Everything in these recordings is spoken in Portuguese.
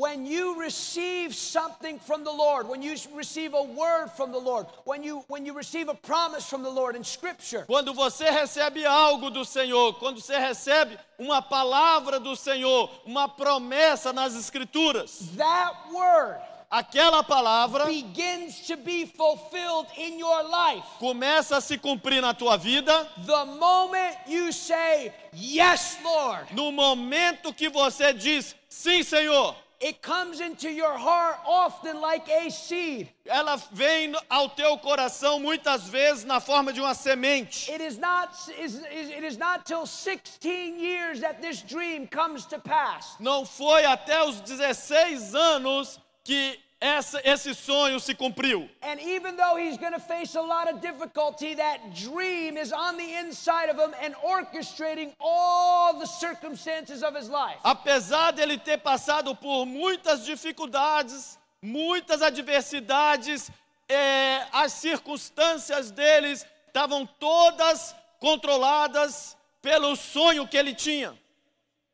When you receive something from the Lord, when you receive a word from the Lord, when you when you receive a promise from the Lord in scripture, Quando você recebe algo do Senhor, quando você recebe uma palavra do Senhor, uma promessa nas Escrituras, that word aquela palavra begins to be fulfilled in your life. começa a se cumprir na tua vida The moment you say, Yes, Lord, no momento que você diz sim, Senhor. It comes into your heart often like a seed. Ela vem ao teu coração muitas vezes na forma de uma semente. It is not it is not till 16 years that this dream comes to pass. Não foi até os 16 anos que essa, esse sonho se cumpriu. And even though he's going to face a lot of difficulty, that dream is on the inside of him and orchestrating all the circumstances of his life. Apesar dele ter passado por muitas dificuldades, muitas adversidades, eh, as circunstâncias deles estavam todas controladas pelo sonho que ele tinha.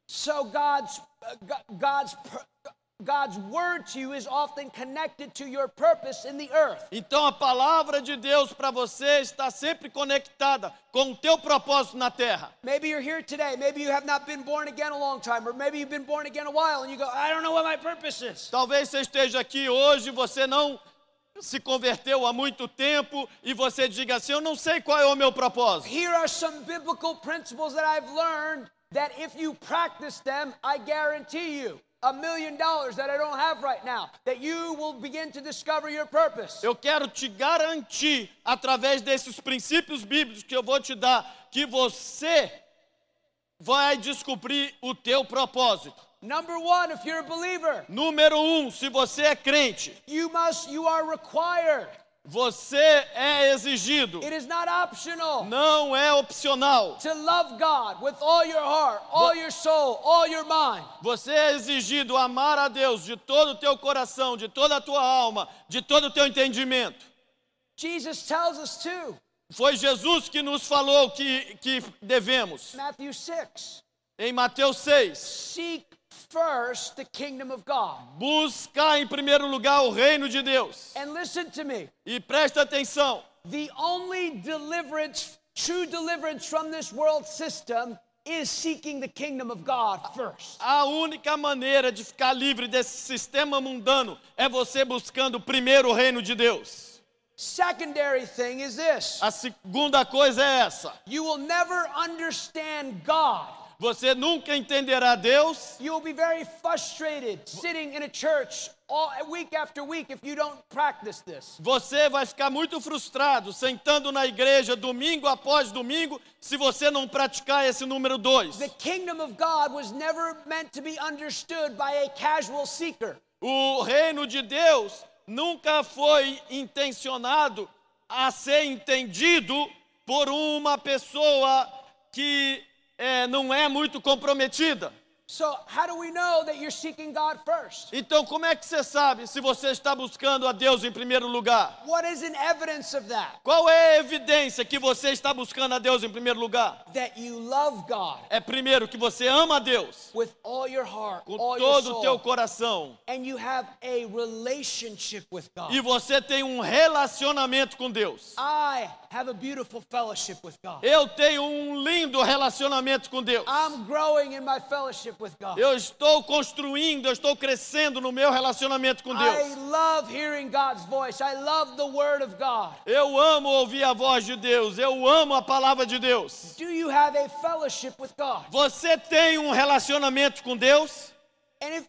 So God's uh, Go- God's God's word to you is often connected to your purpose in the earth. Então a palavra de Deus para você está sempre conectada com o teu propósito na terra. Maybe you're here today. Maybe you have not been born again a long time, or maybe you've been born again a while, and you go, I don't know what my purpose is. Talvez você esteja aqui hoje, você não se converteu há muito tempo e você diga assim: Eu não sei qual é o meu propósito. Here are some biblical principles that I've learned that if you practice them, I guarantee you a million dollars that I don't have right now, that you will begin to discover your purpose. Eu quero te garantir, através desses princípios bíblicos que eu vou te dar, que você vai descobrir o teu propósito. Number one, if you're a believer, Número um, se você é crente, you must, you are required. Você é exigido, It is not optional não é opcional. to love God with all your heart, all your soul, all your mind. Você é exigido amar a Deus de todo o teu coração, de toda a tua alma, de todo o teu entendimento. Jesus tells us too, Foi Jesus que nos falou que, que devemos. Matthew 6, Em Mateus 6, seek first the kingdom of God. buscar em primeiro lugar o reino de Deus. And listen to me. E presta atenção, The only deliverance, true deliverance from this world system is seeking the kingdom of God first. a única maneira de ficar livre desse sistema mundano é você buscando primeiro o reino de Deus. Secondary thing is this A segunda coisa é essa: you will never understand God. Você nunca entenderá Deus You will be very frustrated sitting in a church all, week after week if you don't practice this. Você vai ficar muito frustrado sentando na igreja domingo após domingo se você não praticar esse número dois. The kingdom of God was never meant to be understood by a casual seeker. O reino de Deus nunca foi intencionado a ser entendido por uma pessoa que eh, não é muito comprometida. So, how do we know that you're seeking God first? Então, como é que você sabe se você está buscando a Deus em primeiro lugar? What is an evidence of that? Qual é a evidência que você está buscando a Deus em primeiro lugar? That you love God É primeiro que você ama a Deus with all your heart, com all your todo o teu coração and you have a relationship with God. e você tem um relacionamento com Deus. I have a beautiful fellowship with God. Eu tenho um lindo relacionamento com Deus. I'm growing in my fellowship with God. Eu estou construindo, eu estou crescendo no meu relacionamento com I Deus. love hearing God's voice. I love the Word of God. Eu amo ouvir a voz de Deus, eu amo a palavra de Deus. Do you have a fellowship with God? Você tem um relacionamento com Deus? And if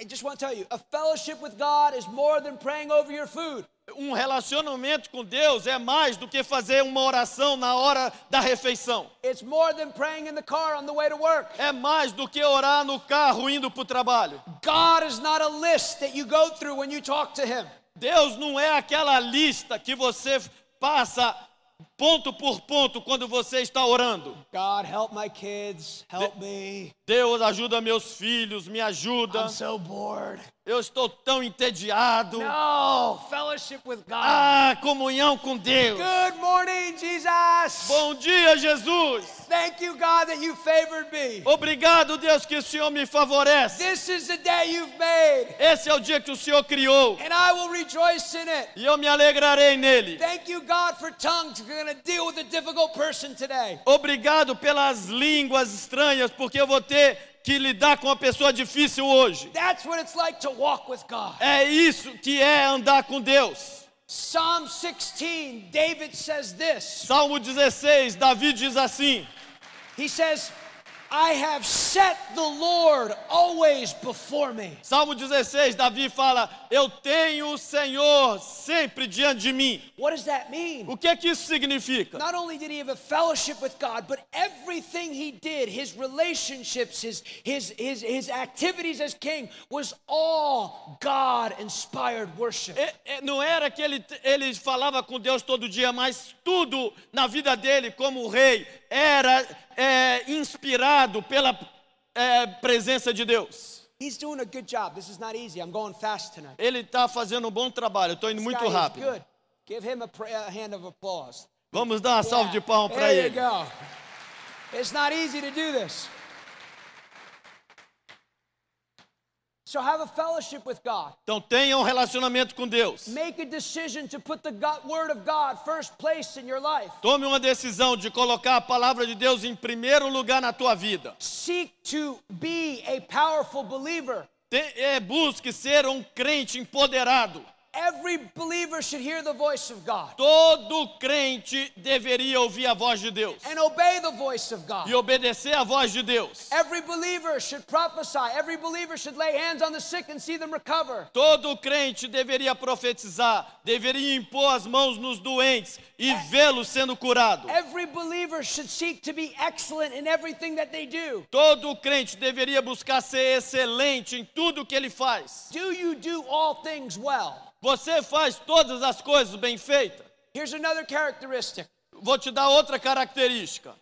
I just want to tell you, a fellowship with God is more than praying over your food. Um relacionamento com Deus é mais do que fazer uma oração na hora da refeição. It's more than praying in the car on the way to work. É mais do que orar no carro indo para o trabalho. God is not a list that you go through when you talk to Him. Deus não é aquela lista que você passa ponto por ponto quando você está orando. God, help my kids, help me. Deus ajuda meus filhos, me ajuda. I'm so bored. Eu estou tão entediado. No, fellowship with God. Ah, comunhão com Deus. Good morning, Jesus. Bom dia, Jesus. Thank you, God, that you favored me. Obrigado, Deus, que o Senhor me favorece. This is the day you've made, Esse é o dia que o Senhor criou and I will rejoice in it. e eu me alegrarei nele. Thank you, God, for tongues. We're going to deal with a difficult person today. Obrigado pelas línguas estranhas, porque eu vou ter que lidar com uma pessoa difícil hoje. That's what it's like to walk with God. É isso que é andar com Deus. Psalm 16, David says this. Salmo 16, Davi diz assim: He says, I have set the Lord always before me. Salmo 16, Davi fala: Eu tenho o Senhor sempre diante de mim. What does that mean? O que que isso significa? Not only did he have a fellowship with God, but everything he did, his relationships, his, his, his, his activities as king, was all God inspired worship. É- é- não era que ele, ele falava com Deus todo dia, mas tudo na vida dele, como rei, era é, inspirado pela é, presença de Deus. Ele está fazendo um bom trabalho, estou indo muito rápido. Vamos dar uma salva de palmas para there ele. you go. It's not easy to do this. So have a fellowship with God. Então tenha um relacionamento com Deus. Make a decision to put the God, Word of God first place in your life. Tome uma decisão de colocar a palavra de Deus em primeiro lugar na tua vida. Seek to be a powerful believer. Te- é, busque ser um crente empoderado. Every believer should hear the voice of God Todo crente deveria ouvir a voz de Deus and obey the voice of God. e obedecer a voz de Deus. Every believer should prophesy. Every believer should lay hands on the sick and see them recover. Todo crente deveria profetizar, deveria impor as mãos nos doentes e vê-los sendo curado. Every believer should seek to be excellent in everything that they do. Todo crente deveria buscar ser excelente em tudo que ele faz. Do you do all things well? Você faz todas as coisas bem feitas. Here's another characteristic Vou te dar outra característica.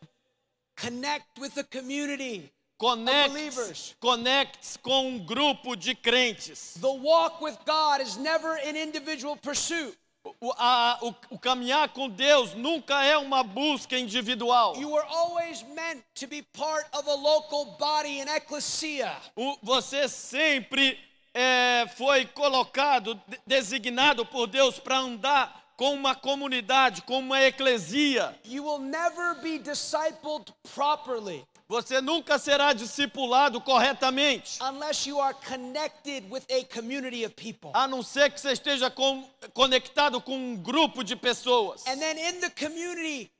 connect with the community. Conecte, believers. conecte com um grupo de crentes. The walk with God is never an individual pursuit. O, a- o- o caminhar com Deus nunca é uma busca individual. You were always meant to be part of a local body, an ecclesia. O- você sempre é, foi colocado, de- designado por Deus para andar com uma comunidade, com uma eclesia. You will never be discipled properly Você nunca será discipulado corretamente, unless you are connected with a community of people. a não ser que você esteja com- conectado com um grupo de pessoas. And then in the community,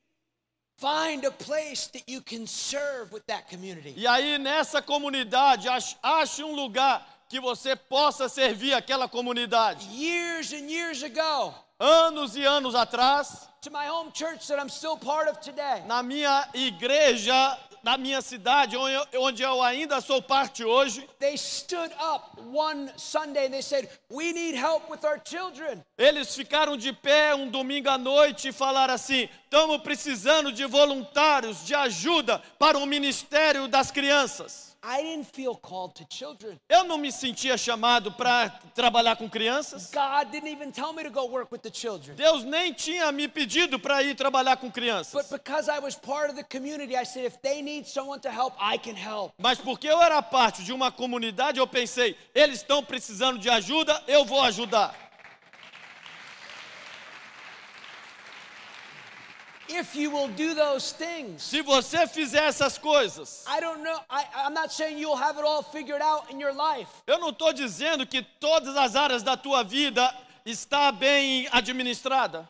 find a place that you can serve with that community. E aí, nessa comunidade, ach- ache um lugar que você possa servir aquela comunidade. Years and years ago, Anos e anos atrás, to my home church that I'm still part of today, na minha igreja, na minha cidade, onde eu, onde eu ainda sou parte hoje, they stood up one Sunday and they said, We need help with our children. eles ficaram de pé um domingo à noite e falaram assim: estamos precisando de voluntários, de ajuda para o ministério das crianças. I didn't feel called to children. Eu não me sentia chamado para trabalhar com crianças. God didn't even tell me to go work with the children. Deus nem tinha me pedido para ir trabalhar com crianças. But because I was part of the community, I said, if they need someone to help, I can help. Mas porque eu era parte de uma comunidade, eu pensei, eles estão precisando de ajuda, eu vou ajudar. If you will do those things, Se você fizer essas coisas, I don't know, I, I'm not saying you'll have it all figured out in your life, eu não estou dizendo que todas as áreas da tua vida está bem administrada,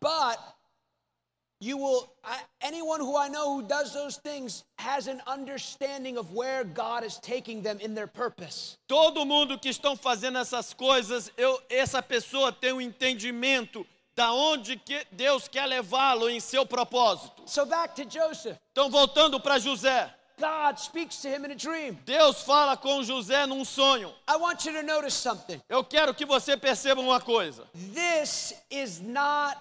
but you will, I, anyone who I know who does those things has an understanding of where God is taking them in their purpose. Todo mundo que estão fazendo essas coisas, eu- essa pessoa tem um entendimento da onde que Deus quer levá-lo em seu propósito. So back to Joseph. Então, voltando para José, God speaks to him in a dream. Deus fala com José num sonho. I want you to notice something. Eu quero que você perceba uma coisa. This is not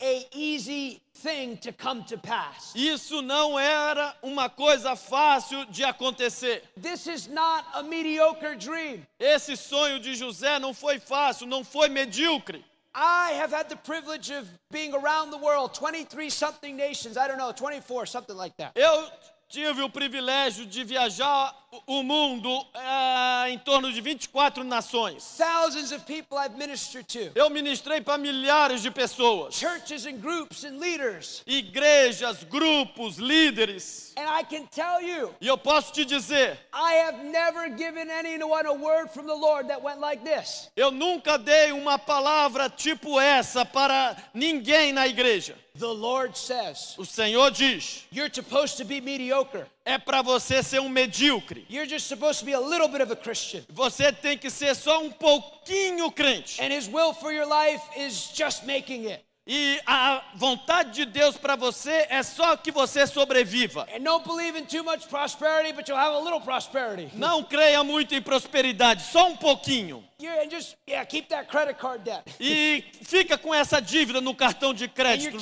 a easy thing to come to pass. Isso não era uma coisa fácil de acontecer. This is not a mediocre dream. Esse sonho de José não foi fácil, não foi medíocre. I have had the privilege of being around the world, 23 something nations, I don't know, 24, something like that. Eu tive o privilégio de viajar o- mundo eh, em torno de 24 nações. Thousands of people I've ministered to, Eu ministrei para milhares de pessoas, churches and groups and leaders. igrejas, grupos, líderes. And I can tell you, E eu posso te dizer, I have never given anyone a word from the Lord that went like this. eu nunca dei uma palavra tipo essa para ninguém na igreja. The Lord says, O Senhor diz: You're supposed to be mediocre. é para você ser um medíocre. You're just supposed to be a little bit of a Christian. Você tem que ser só um pouquinho crente. And His will for your life is just making it. E a vontade de Deus para você é só que você sobreviva. And don't believe in too much prosperity, but you'll have a little prosperity. Não creia muito em prosperidade, só um pouquinho. Just, yeah, keep that credit card debt. E fica com essa dívida no cartão de crédito.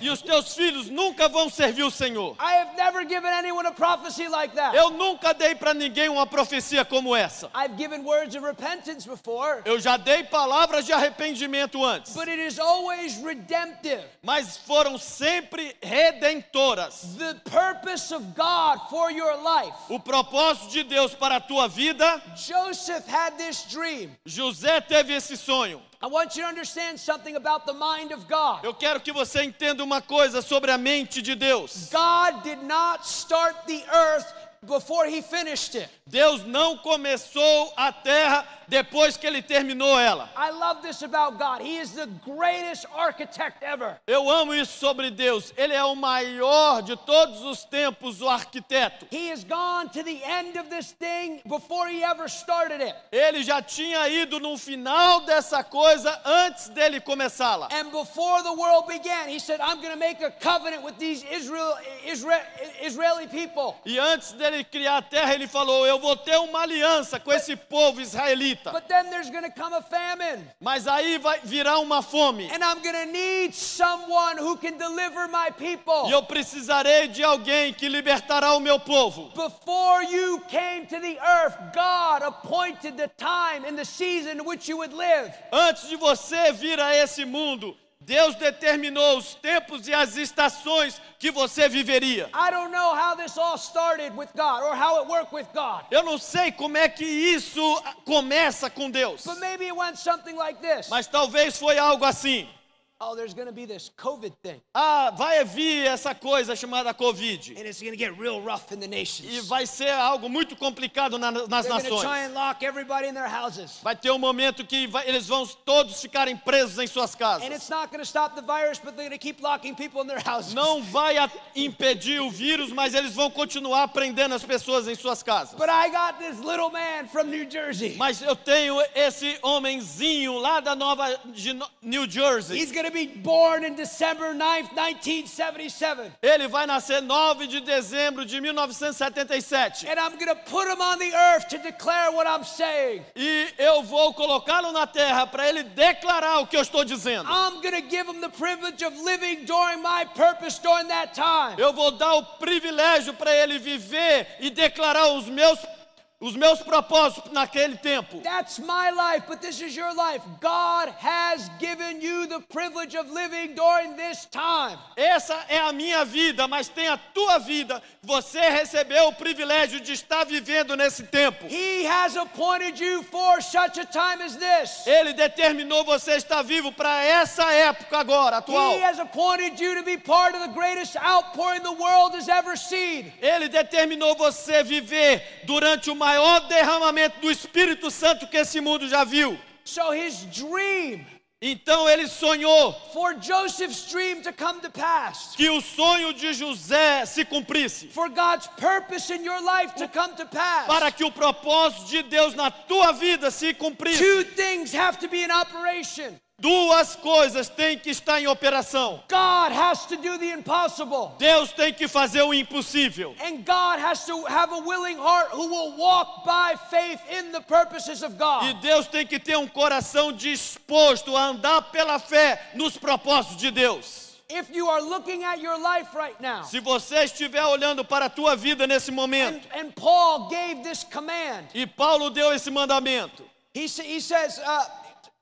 E os teus filhos nunca vão servir o Senhor. I have never given anyone a prophecy like that. Eu nunca dei para ninguém uma profecia como essa. I've given words of repentance before, Eu já dei palavras de arrependimento antes, but it is always redemptive. mas foram sempre redentoras. The purpose of God for your life. O propósito de Deus para a tua vida, Joseph had this dream. José teve esse sonho. I want you to understand something about the mind of God. Eu quero que você entenda uma coisa sobre a mente de Deus. God did not start the earth before he finished it. Deus não começou a terra depois que ele terminou ela. I love this about God. He is the greatest architect ever. Eu amo isso sobre Deus. Ele é o maior de todos os tempos, o arquiteto. He has gone to the end of this thing before he ever started it. Ele já tinha ido no final dessa coisa antes dele começá-la. And before the world began, he said, I'm going to make a covenant with these Israel, Israel, Israeli people. E antes dele criar a terra, ele falou: Eu vou ter uma aliança com esse povo israelita. But then there's going to come a famine. Mas aí vai virar uma fome. And I'm going to need someone who can deliver my people. E eu precisarei de alguém que libertará o meu povo. Before you came to the earth, God appointed the time and the season in which you would live. Antes de você vir a esse mundo, Deus determinou os tempos e as estações que você viveria. Eu não sei como é que isso começa com Deus, But maybe it went something like this. mas talvez foi algo assim. Oh, there's going to be this COVID thing. Ah, vai vir essa coisa chamada Covid. And it's going to get real rough in the E nations. vai ser algo muito complicado na- nas They're to try nações. and lock everybody in their houses. Vai ter um momento que vai- eles vão todos ficarem presos em suas And casas. it's not going to stop the virus, but they're going to keep locking people in their houses. Não vai impedir o vírus, mas eles vão continuar prendendo as pessoas em suas casas. But I got this little man from New Jersey. Mas eu tenho esse homenzinho lá da Nova de New Jersey. He's going to be born in December 9th, 1977. Ele vai nascer 9 de dezembro de 1977. And I'm going to put him on the earth to declare what I'm saying. E eu vou colocá-lo na terra para ele declarar o que eu estou dizendo. I'm going to give him the privilege of living during my purpose during that time. Eu vou dar o privilégio para ele viver e declarar os meus os meus propósitos naquele tempo. That's my life, but this is your life. God has given you the privilege of living during this time. Essa é a minha vida, mas tem a tua vida. Você recebeu o privilégio de estar vivendo nesse tempo. He has appointed you for such a time as this. Ele determinou você estar vivo para essa época agora, atual. He has appointed you to be part of the greatest outpouring the world has ever seen. Ele determinou você viver durante o maior derramamento do Espírito Santo que esse mundo já viu. So his dream, Então ele sonhou for Joseph's dream to come to pass, que o sonho de José se cumprisse, for God's purpose in your life to come to pass. para que o propósito de Deus na tua vida se cumprisse. Two things have to be in operation. Duas coisas têm que estar em operação. God has to do the impossible. Deus tem que fazer o impossível. And God has to have a willing heart who will walk by faith in the purposes of E God. Deus tem que ter um coração disposto a andar pela fé nos propósitos de Deus. If you are looking at your life right now, Se você estiver olhando para a tua vida nesse and, momento, and Paul gave this command, e Paulo deu esse mandamento, he, he says, uh,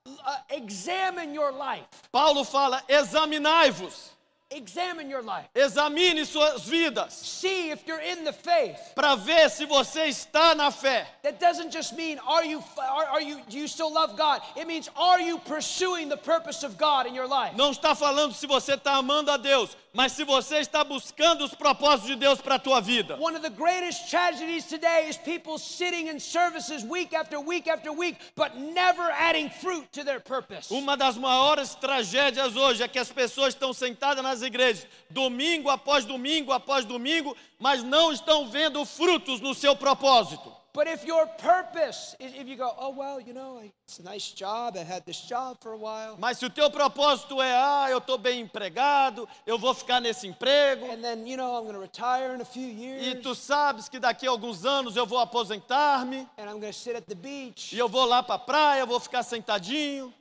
uh, examine your life. Paulo fala: examinai-vos, Examine your life. examine suas vidas, See if you're in the faith. para ver se você está na fé. That doesn't just mean are you are, are you do you still love God? It means are you pursuing the purpose of God in your life? Não está falando se você está amando a Deus, mas se você está buscando os propósitos de Deus para a tua vida. One of the greatest tragedies today is people sitting in services week after week after week, but never adding fruit to their purpose. Uma das maiores tragédias hoje é que as pessoas estão sentadas nas igrejas, domingo após domingo após domingo, mas não estão vendo frutos no seu propósito. But if your purpose is if you go, oh well, you know, it's a nice job. I had this job for a while, Mas se o teu propósito é, ah, eu estou bem empregado, eu vou ficar nesse emprego, and then you know I'm going to retire in a few e years, tu sabes que daqui a alguns anos eu vou aposentar-me, and I'm going to sit at the beach. E eu vou lá para a praia, vou ficar sentadinho,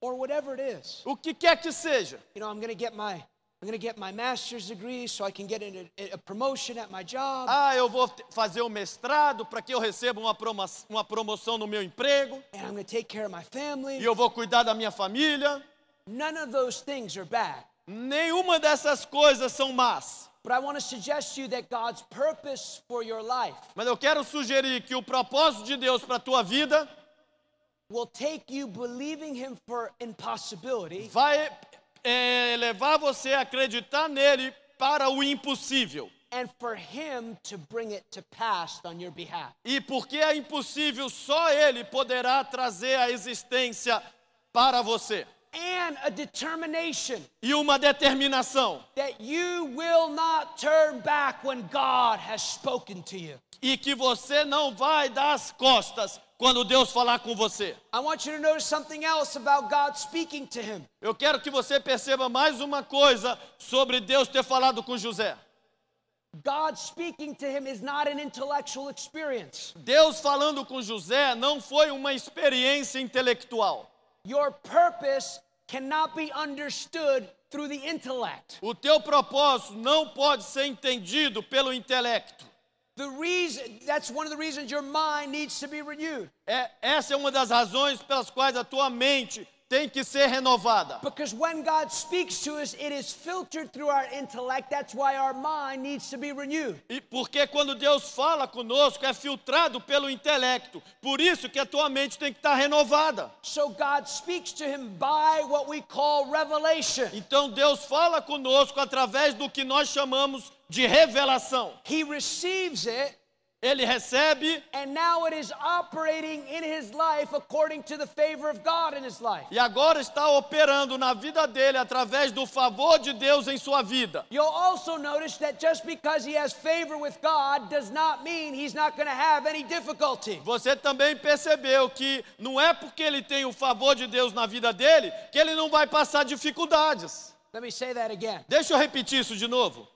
or whatever it is. o que quer que seja. You know, I'm going to get my I'm going to get my master's degree so I can get a, a promotion at my job. Ah, eu vou fazer o mestrado para que eu receba uma, promo uma promoção no meu emprego, and I'm going to take care of my family. e eu vou cuidar da minha família. None of those things are bad. Nenhuma dessas coisas são más. But I want to suggest to you that God's purpose for your life Mas eu quero sugerir que o propósito de Deus para a tua vida will take you believing Him for impossibility vai é, levar você a acreditar nele para o impossível. and for Him to bring it to pass on your behalf. E porque é impossível, só ele poderá trazer a existência para você. And a determination E uma determinação. that you will not turn back when God has spoken to you. E que você não vai dar as costas quando Deus falar com você. I want you to notice something else about God speaking to him. Eu quero que você perceba mais uma coisa sobre Deus ter falado com José. God speaking to him is not an intellectual experience. Deus falando com José não foi uma experiência intelectual. Your purpose cannot be understood through the intellect. O teu propósito não pode ser entendido pelo intelecto. The reason that's one of the reasons your mind needs to be renewed. É, essa é uma das razões pelas quais a tua mente tem que ser renovada. Because when God speaks to us, it is filtered through our intellect. That's why our mind needs to be renewed. E porque quando Deus fala conosco é filtrado pelo intelecto. Por isso que a tua mente tem que estar renovada. So God speaks to him by what we call revelation. Então Deus fala conosco através do que nós chamamos de revelação. He receives it Ele recebe And now it is operating in his life according to the favor of God in his life. e agora está operando na vida dele através do favor de Deus em sua vida. You'll also notice that just because he has favor with God does not mean he's not going to have any difficulty. Você também percebeu que não é porque ele tem o favor de Deus na vida dele que ele não vai passar dificuldades. Let me say that again. Deixa eu repetir isso de novo.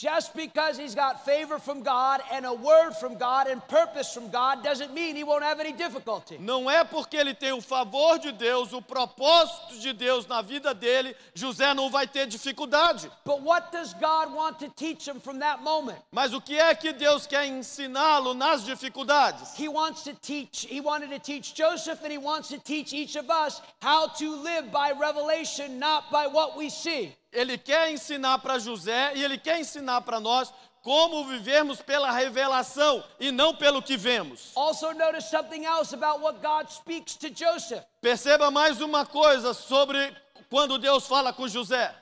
Just because he's got favor from God and a word from God and purpose from God doesn't mean he won't have any difficulty. Não é porque ele tem o favor de Deus, o propósito de Deus na vida dele, José não vai ter dificuldade. But what does God want to teach him from that moment? Mas o que é que Deus quer ensiná-lo nas dificuldades? He wants to teach, he wanted to teach Joseph and he wants to teach each of us how to live by revelation, not by what we see. Ele quer ensinar para José e ele quer ensinar para nós como vivermos pela revelação e não pelo que vemos. Also, notice something else about what God speaks to Joseph. Perceba mais uma coisa sobre quando Deus fala com José.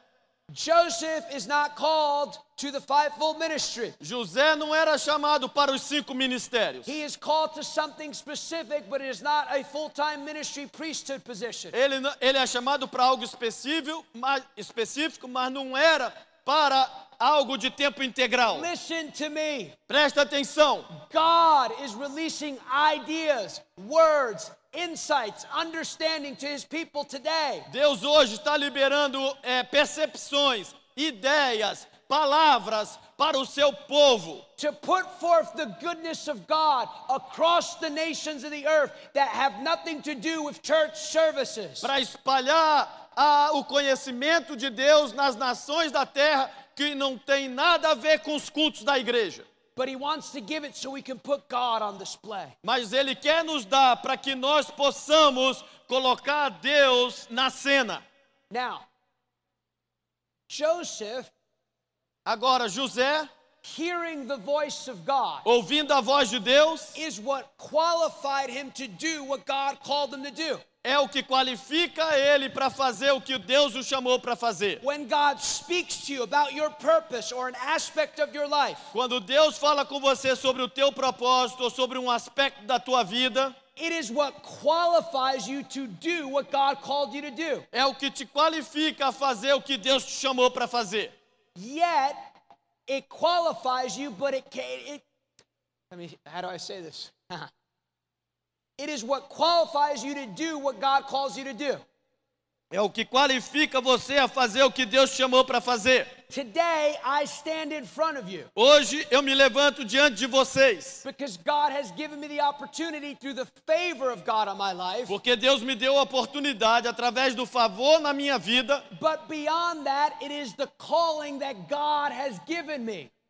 Joseph is not called to the fivefold ministry. José não era chamado para os cinco ministérios. He is called to something specific, but it is not a full time ministry priesthood position. Ele, ele é chamado para algo específico mas, específico, mas não era para algo de tempo integral. Listen to me. Presta atenção. God is releasing ideas, words, insights, understanding to his people today. Deus hoje está liberando é, percepções, ideias, palavras para o seu povo. To put forth the goodness of God across the nations of the earth that have nothing to do with church services. Para espalhar ah, o conhecimento de Deus nas nações da terra que não tem nada a ver com os cultos da igreja. But he wants to give it so we can put God on display. Mas Ele quer nos dar para que nós possamos colocar Deus na cena. Now, Joseph, Agora, José, hearing the voice of God, ouvindo a voz de Deus, is what qualified him to do what God called him to do. é o que qualifica ele para fazer o que Deus o chamou para fazer. When God speaks to you about your purpose or an aspect of your life, Quando Deus fala com você sobre o teu propósito ou sobre um aspecto da tua vida, it is what qualifies you to do what God called you to do. é o que te qualifica a fazer o que Deus te chamou para fazer. Yet, it qualifies you, but it can it I mean, how do I say this? it is what qualifies you to do what God calls you to do. É o que qualifica você a fazer o que Deus te chamou para fazer. Today, I stand in front of you. Hoje eu me levanto diante de vocês, porque Deus me deu a oportunidade, através do favor na minha vida,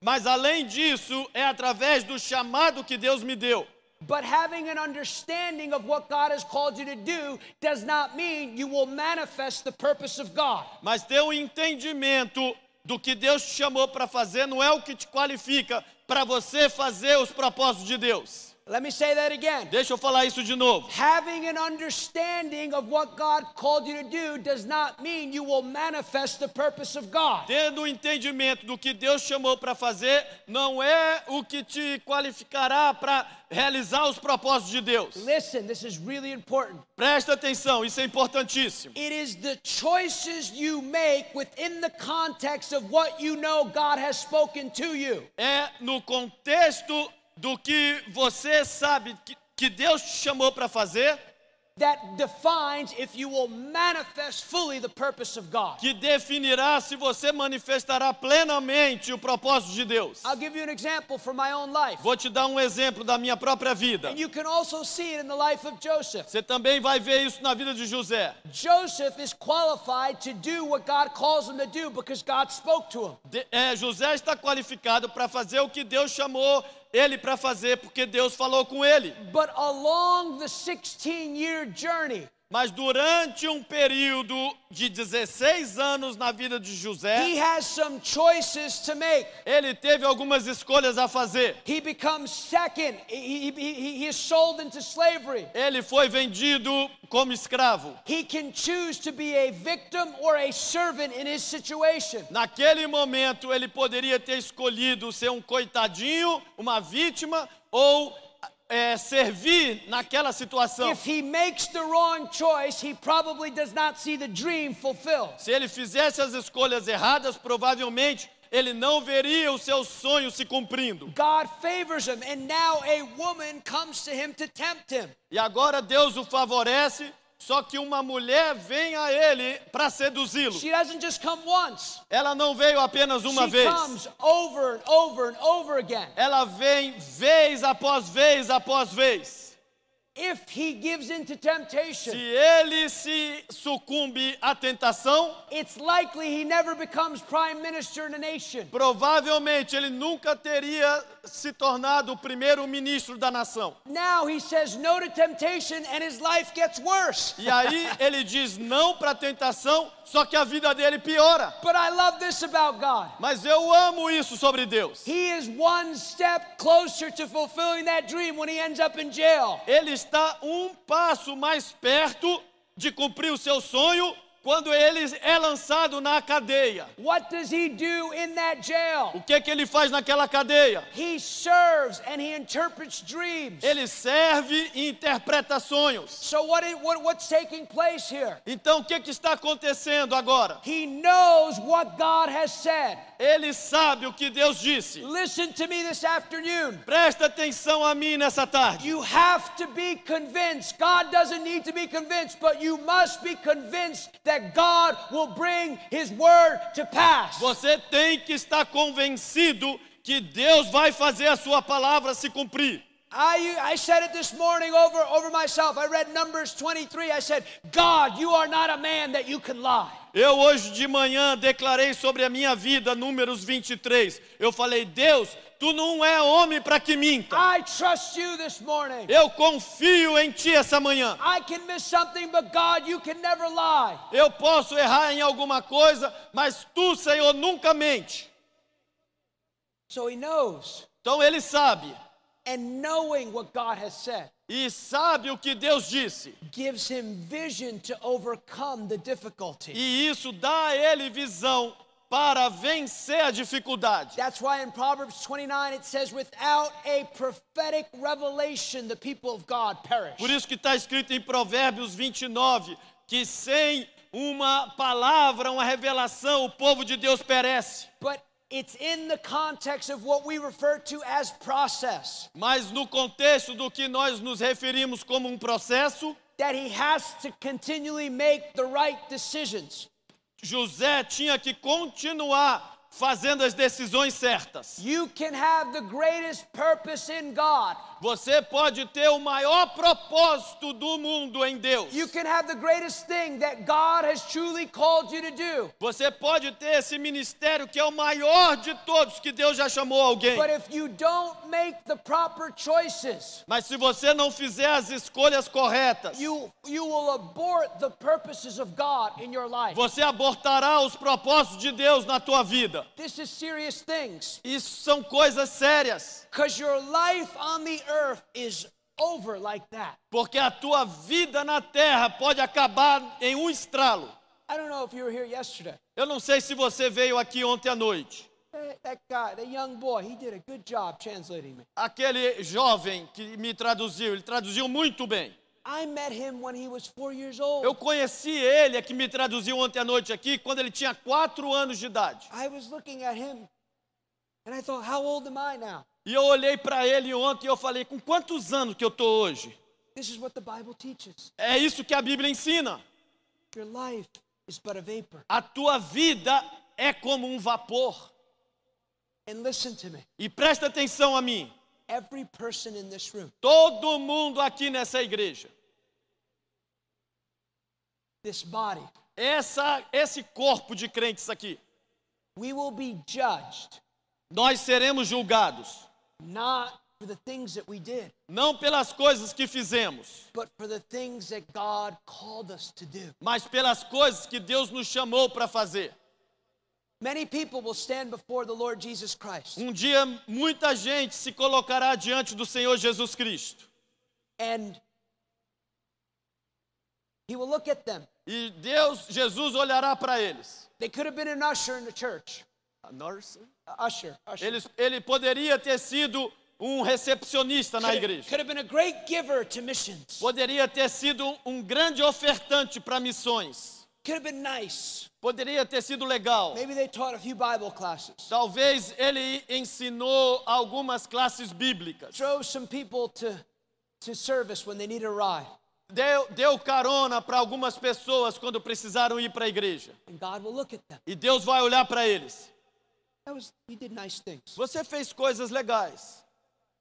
mas além disso, é através do chamado que Deus me deu. But having an understanding of what God has called you to do does not mean you will manifest the purpose of God. Mas ter um entendimento do que Deus te chamou para fazer não é o que te qualifica para você fazer os propósitos de Deus. Let me say that again. Deixa eu falar isso de novo. Having an understanding of what God called you to do does not mean you will manifest the purpose of God. Tendo o entendimento do que Deus chamou para fazer, não é o que te qualificará para realizar os propósitos de Deus. Listen, this is really important. Presta atenção, isso é importantíssimo. It is the choices you make within the context of what you know God has spoken to you. É no contexto do que você sabe que, que Deus te chamou para fazer, that defines if you will manifest fully the purpose of God. que definirá se você manifestará plenamente o propósito de Deus. I'll give you an example from my own life. Vou te dar um exemplo da minha própria vida. And you can also see it in the life of Joseph. Você também vai ver isso na vida de José. Joseph is qualified to do what God calls him to do because God spoke to him. De- é, José está qualificado para fazer o que Deus chamou ele para fazer, porque Deus falou com ele. But along the 16 year journey, Mas durante um período de 16 anos na vida de he José, has some choices to make. ele teve algumas escolhas a fazer. He becomes second, he, he. Ele foi vendido como escravo. He can choose to be a victim or a servant in his situation. Naquele momento, ele poderia ter escolhido ser um coitadinho, uma vítima, ou é, servir naquela situação. If he makes the wrong choice, he probably does not see the dream fulfilled. Se ele fizesse as escolhas erradas, provavelmente ele não veria o seu sonho se cumprindo. God favors him, and now a woman comes to him to tempt him. E agora Deus o favorece, só que uma mulher vem a ele para seduzi-lo. She doesn't just come once, Ela não veio apenas uma she vez. comes over and over and over again. Ela vem vez após vez após vez. If he gives in to Se temptation, ele se sucumbe à tentação, it's likely he never becomes prime minister in a nation. provavelmente ele nunca teria se tornado o primeiro ministro da nação. Now he says no to temptation, and his life gets worse. E aí ele diz não para a tentação, só que a vida dele piora. But I love this about God. Mas eu amo isso sobre Deus. He is one step closer to fulfilling that dream when he ends up in jail. Ele está um passo mais perto de cumprir o seu sonho Quando ele é lançado na cadeia, what does he do in that jail? o que que ele faz naquela cadeia? He serves and he interprets dreams. Ele serve e interpreta sonhos. So what, what what's taking place here? Então o que que está acontecendo agora? He knows what God has said. Ele sabe o que Deus disse. Listen to me this afternoon. Presta atenção a mim nessa tarde. You have to be convinced. God doesn't need to be convinced, but you must be convinced that God will bring His word to pass. Você tem que estar convencido que Deus vai fazer a sua palavra se cumprir. I, I said it this morning over, over myself. I read Numbers 23. I said, God, you are not a man that you can lie. Eu hoje de manhã declarei sobre a minha vida, números 23. Eu falei, Deus, tu não é homem para que minta. I trust you this morning. Eu confio em ti essa manhã. I can miss something, but God, you can never lie. Eu posso errar em alguma coisa, mas tu, Senhor, nunca mente. So He knows. Então ele sabe. And knowing what God has said E sabe o que Deus disse. gives Him vision to overcome the difficulty. E isso dá a ele visão para vencer a dificuldade. That's why in Proverbs 29 it says, without a prophetic revelation, the people of God perish. Por isso que está escrito em Provérbios 29 que sem uma palavra, uma revelação, o povo de Deus perece. But it's in the context of what we refer to as process Mas no contexto do que nós nos referimos como um processo, that he has to continually make the right decisions. José tinha que continuar fazendo as decisões certas. You can have the greatest purpose in God. Você pode ter o maior propósito do mundo em Deus. You can have the greatest thing that God has truly called you to do. Você pode ter esse ministério que é o maior de todos que Deus já chamou alguém. But if you don't make the proper choices, Mas se você não fizer as escolhas corretas, you, you will abort the purposes of God in your life. você abortará os propósitos de Deus na tua vida. This is serious things. Isso são coisas sérias, Because your life on the earth is over like that. porque a tua vida na terra pode acabar em um estralo. I don't know if you were here yesterday. Eu não sei se você veio aqui ontem à noite. That guy, that young boy, he did a good job translating me. Aquele jovem que me traduziu, ele traduziu muito bem. I met him when he was four years old. Eu conheci ele, é que me traduziu ontem à noite aqui, quando ele tinha quatro anos de idade. I was looking at him and I thought, how old am I now? E eu olhei para ele ontem e eu falei, com quantos anos que eu tô hoje? This is what the Bible teaches. É isso que a Bíblia ensina. Your life is but a tua vida é como um vapor. And listen to me. E presta atenção a mim. Every person in this room, Todo mundo aqui nessa igreja, this body, essa, esse corpo de crentes aqui, we will be judged nós seremos julgados not for the things that we did, não pelas coisas que fizemos, but for the things that God called us to do. mas pelas coisas que Deus nos chamou para fazer. Many people will stand before the Lord Jesus Christ Um dia muita gente se colocará diante do Senhor Jesus Cristo and He will look at them. e Deus, Jesus olhará para eles. They could have been an usher in the church. Nurse? Usher, usher. Ele, ele poderia ter sido um recepcionista na could, igreja. have, could have been a great giver to missions. Poderia ter sido um grande ofertante para missões. Could have been nice. Poderia ter sido legal. Maybe they taught a few Bible classes. Talvez ele ensinou algumas classes bíblicas. Drove some people to, to service when they needed a ride. Deu, deu carona para algumas pessoas quando precisaram ir para a igreja. And God will look at them. E Deus vai olhar para eles. Você fez coisas legais,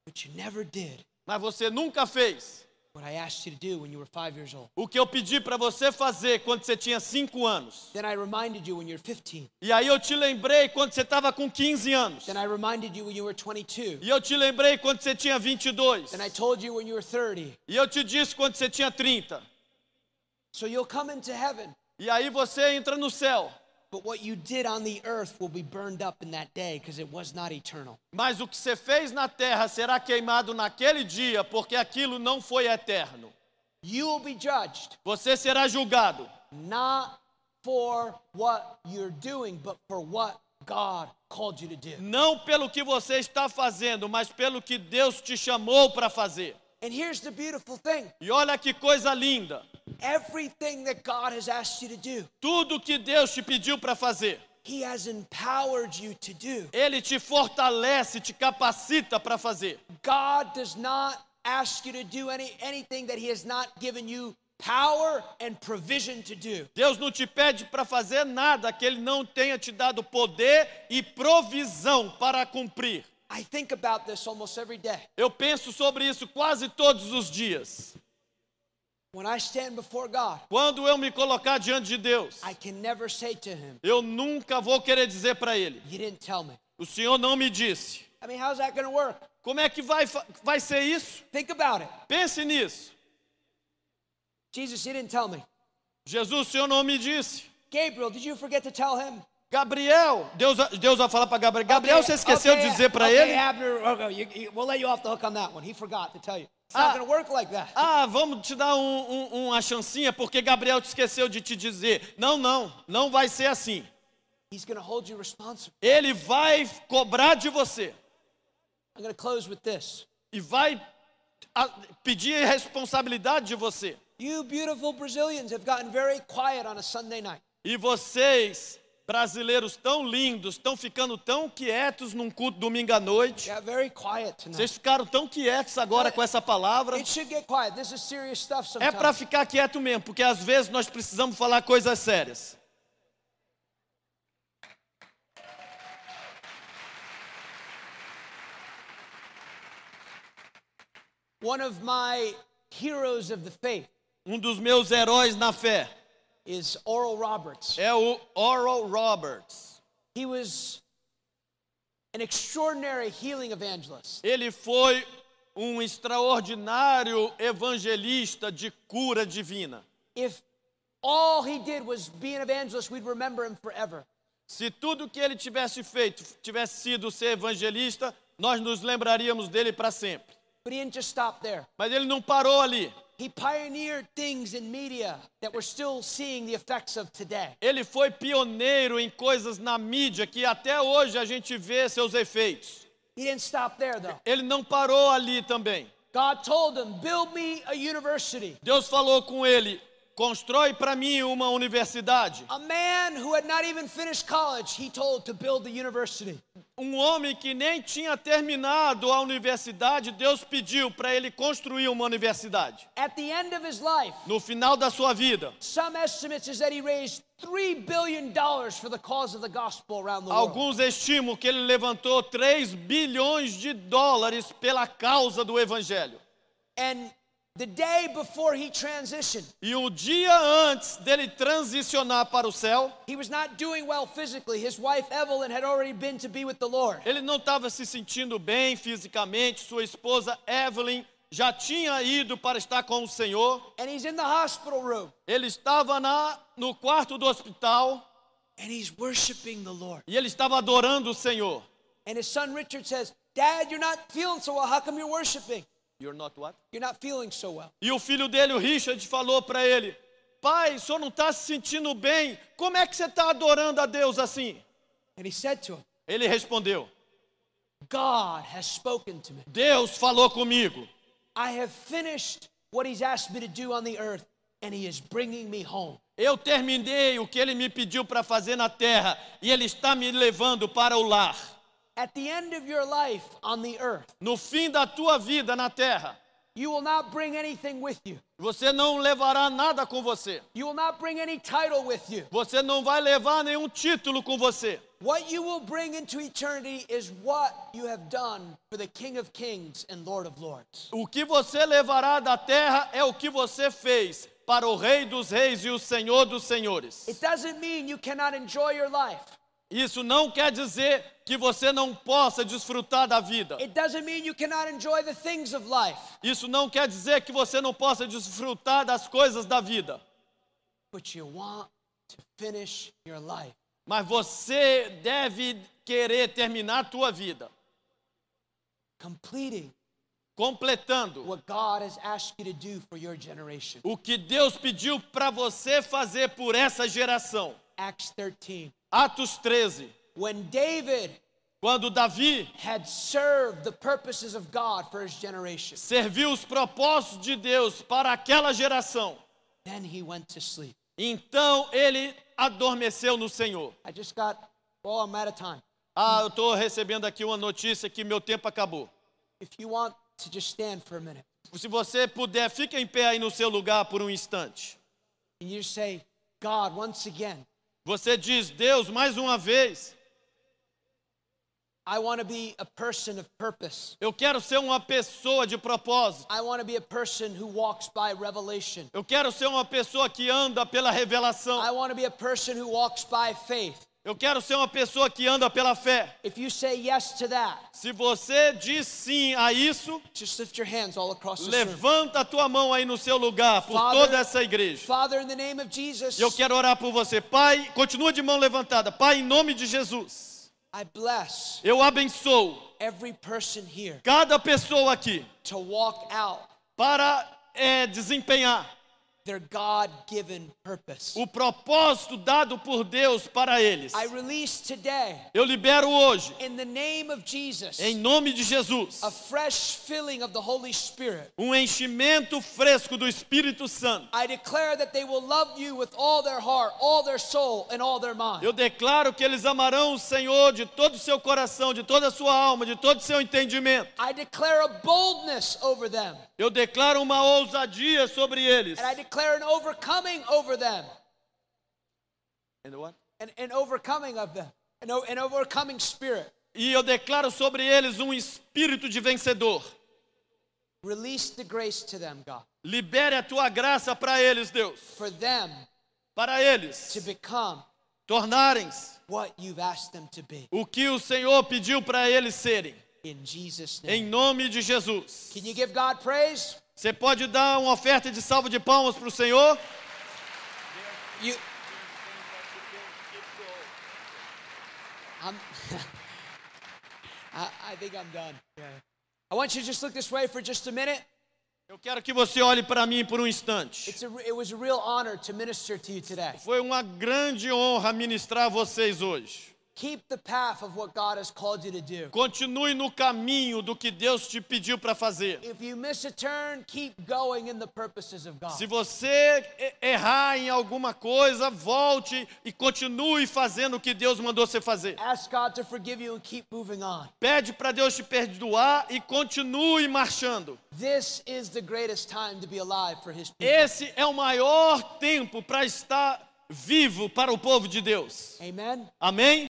but you never did mas você nunca fez what I asked you to do when you were five years old. o que eu pedi para você fazer quando você tinha 5 anos. Then I reminded you when you were 15. E aí eu te lembrei quando você estava com 15 anos. Then I reminded you when you were 22. E eu te lembrei quando você tinha 22. Then I told you when you were 30. E eu te disse quando você tinha 30. So you'll come into heaven, E aí você entra no céu. But what you did on the earth will be burned up in that day because it was not eternal. Mas o que você fez na terra será queimado naquele dia, porque aquilo não foi eterno. You will be judged Você será julgado not for what you're doing, but for what God called you to do. Não pelo que você está fazendo, mas pelo que Deus te chamou para fazer. And here's the beautiful thing E olha que coisa linda. Everything that God has asked you to do, Tudo que Deus te pediu para fazer, He has empowered you to do. Ele te fortalece, te capacita para fazer. God does not ask you to do any, anything that He has not given you power and provision to do. Deus não te pede para fazer nada que Ele não tenha te dado poder e provisão para cumprir. I think about this almost every day. Eu penso sobre isso quase todos os dias. When I stand before God, Quando eu me colocar diante de Deus, I can never say to Him, eu nunca vou querer dizer para Ele: You didn't tell me. o Senhor não me disse. I mean, how's that going to work? Como é que vai, vai ser isso? Think about it. Pense nisso. Jesus, you didn't tell me. Jesus, o Senhor não me disse. Gabriel, did you forget to tell him? Gabriel, Deus, Deus vai falar para Gabriel. Gabriel, Okay, você esqueceu okay, de dizer para okay, ele? Abner, we'll let you off the hook on that one. He forgot to tell you. It's Ah. not going to work like that. Ah, vamos te dar um- um- uma chancinha porque Gabriel te esqueceu de te dizer. Não, não, não vai ser assim. He's going to hold you responsible. Ele vai cobrar de você I'm going to close with this. e vai pedir responsabilidade de você. You beautiful Brazilians have gotten very quiet on a Sunday night. E vocês, brasileiros tão lindos, estão ficando tão quietos num culto domingo à noite. Vocês ficaram tão quietos agora com essa palavra. É para ficar quieto mesmo, porque às vezes nós precisamos falar coisas sérias. One of my heroes of the faith Um dos meus heróis na fé is Oral Roberts. é o Oral Roberts. He was an extraordinary healing evangelist. Ele foi um extraordinário evangelista de cura divina. If all he did was be an evangelist, we'd remember him forever. Se tudo que ele tivesse feito tivesse sido ser evangelista, nós nos lembraríamos dele para sempre. But he didn't just stop there. Mas ele não parou ali. He pioneered things in media that we're still seeing the effects of today. Ele foi pioneiro em coisas na mídia que até hoje a gente vê seus efeitos. He didn't stop there though. Ele não parou ali também. God told him, Build me a university. Deus falou com ele: constrói para mim uma universidade. A man who had not even finished college, he told to build the university. Um homem que nem tinha terminado a universidade, Deus pediu para ele construir uma universidade. At the end of his life, No final da sua vida, some estimates is that he raised $3 billion for the cause of the gospel around the world. alguns estimam que ele levantou 3 bilhões de dólares pela causa do evangelho. And the day before he transitioned, E um dia antes dele transicionar para o céu, he was not doing well physically. His wife Evelyn had already been to be with the Lord. ele não estava se sentindo bem fisicamente, sua esposa Evelyn já tinha ido para estar com o Senhor. And he's in the hospital room Ele estava na, no quarto do hospital and he's worshiping the Lord. e ele estava adorando o Senhor. And his son Richard says, Dad, you're not feeling so well. How come you're worshiping? You're not what? You're not feeling so well. E o filho dele, o Richard, falou para ele: Pai, o senhor não está se sentindo bem? Como é que você está adorando a Deus assim? And he said to him, Ele respondeu: God has spoken to me. Deus falou comigo. I have finished what he's asked me to do on the earth, and he is bringing me home. Eu terminei o que ele me pediu para fazer na terra e ele está me levando para o lar. At the end of your life on the earth, No fim da tua vida na terra, you will not bring anything with you. você não levará nada com você. You will not bring any title with you. Você não vai levar nenhum título com você. What you will bring into eternity is what you have done for the King of Kings and Lord of Lords. O que você levará da terra é o que você fez para o Rei dos Reis e o Senhor dos Senhores. It doesn't mean you cannot enjoy your life. Isso não quer dizer que você não possa desfrutar da vida. Isso não quer dizer que você não possa desfrutar das coisas da vida. Mas você deve querer terminar a tua vida, completando o que Deus pediu para você fazer por essa geração. Acts 13. Atos 13, When David quando Davi had served the purposes of God for his generation, serviu os propósitos de Deus para aquela geração, then he went to sleep. então ele adormeceu no Senhor. I just got, well, I'm out of time. Ah, eu estou recebendo aqui uma notícia que meu tempo acabou. If you want to just stand for a minute Se você puder, fique em pé aí no seu lugar por um instante. and you just say, God, once again, Você diz, Deus, mais uma vez, I want to be a person of purpose. eu quero ser uma pessoa de propósito. I want to be a person who walks by revelation. Eu quero ser uma pessoa que anda pela revelação. I want to be a person who walks by faith. Eu quero ser uma pessoa que anda pela fé. Yes that, Se você diz sim a isso, levanta a tua mão aí no seu lugar por Father- toda essa igreja. Father, Jesus, eu quero orar por você. Pai, continua de mão levantada. Pai, em nome de Jesus, eu abençoo cada pessoa aqui to walk out para eh, desempenhar their God given purpose. o propósito dado por Deus para eles. I release today, Eu libero hoje, in the name of Jesus, em nome de Jesus, a fresh filling of the Holy Spirit. um enchimento fresco do Espírito Santo. I declare that they will love you with all their heart, all their soul, and all their mind. Eu declaro que eles amarão o Senhor de todo o seu coração, de toda a sua alma, de todo o seu entendimento. I declare a boldness over them, Eu declaro uma ousadia sobre eles. and I declare an overcoming over them, and an overcoming of them, an, an overcoming spirit. E eu declaro sobre eles um espírito de vencedor. Release the grace to them, God, Libere a tua graça para eles, Deus. for them Para eles to become tornarem-se what you've asked them to be. o que o Senhor pediu para eles serem. In Jesus' Em name. nome de Jesus. Can you give God praise? Você pode dar uma oferta de salva de palmas para o Senhor? You. I, I think I'm done. I want you to just look this way for just a minute. Eu quero que você olhe para mim por um instante. It's a, it was a real honor to minister to you today. Foi uma grande honra ministrar a vocês hoje. Keep the path of what God has called you to do. Continue no caminho do que Deus te pediu para fazer. If you miss a turn, keep going in the purposes of God. Se você errar em alguma coisa, volte e continue fazendo o que Deus mandou você fazer. Ask God to forgive you and keep moving on. Pede para Deus te perdoar e continue marchando. This is the greatest time to be alive for His people. Esse é o maior tempo para estar vivo para o povo de Deus. Amen. Amém?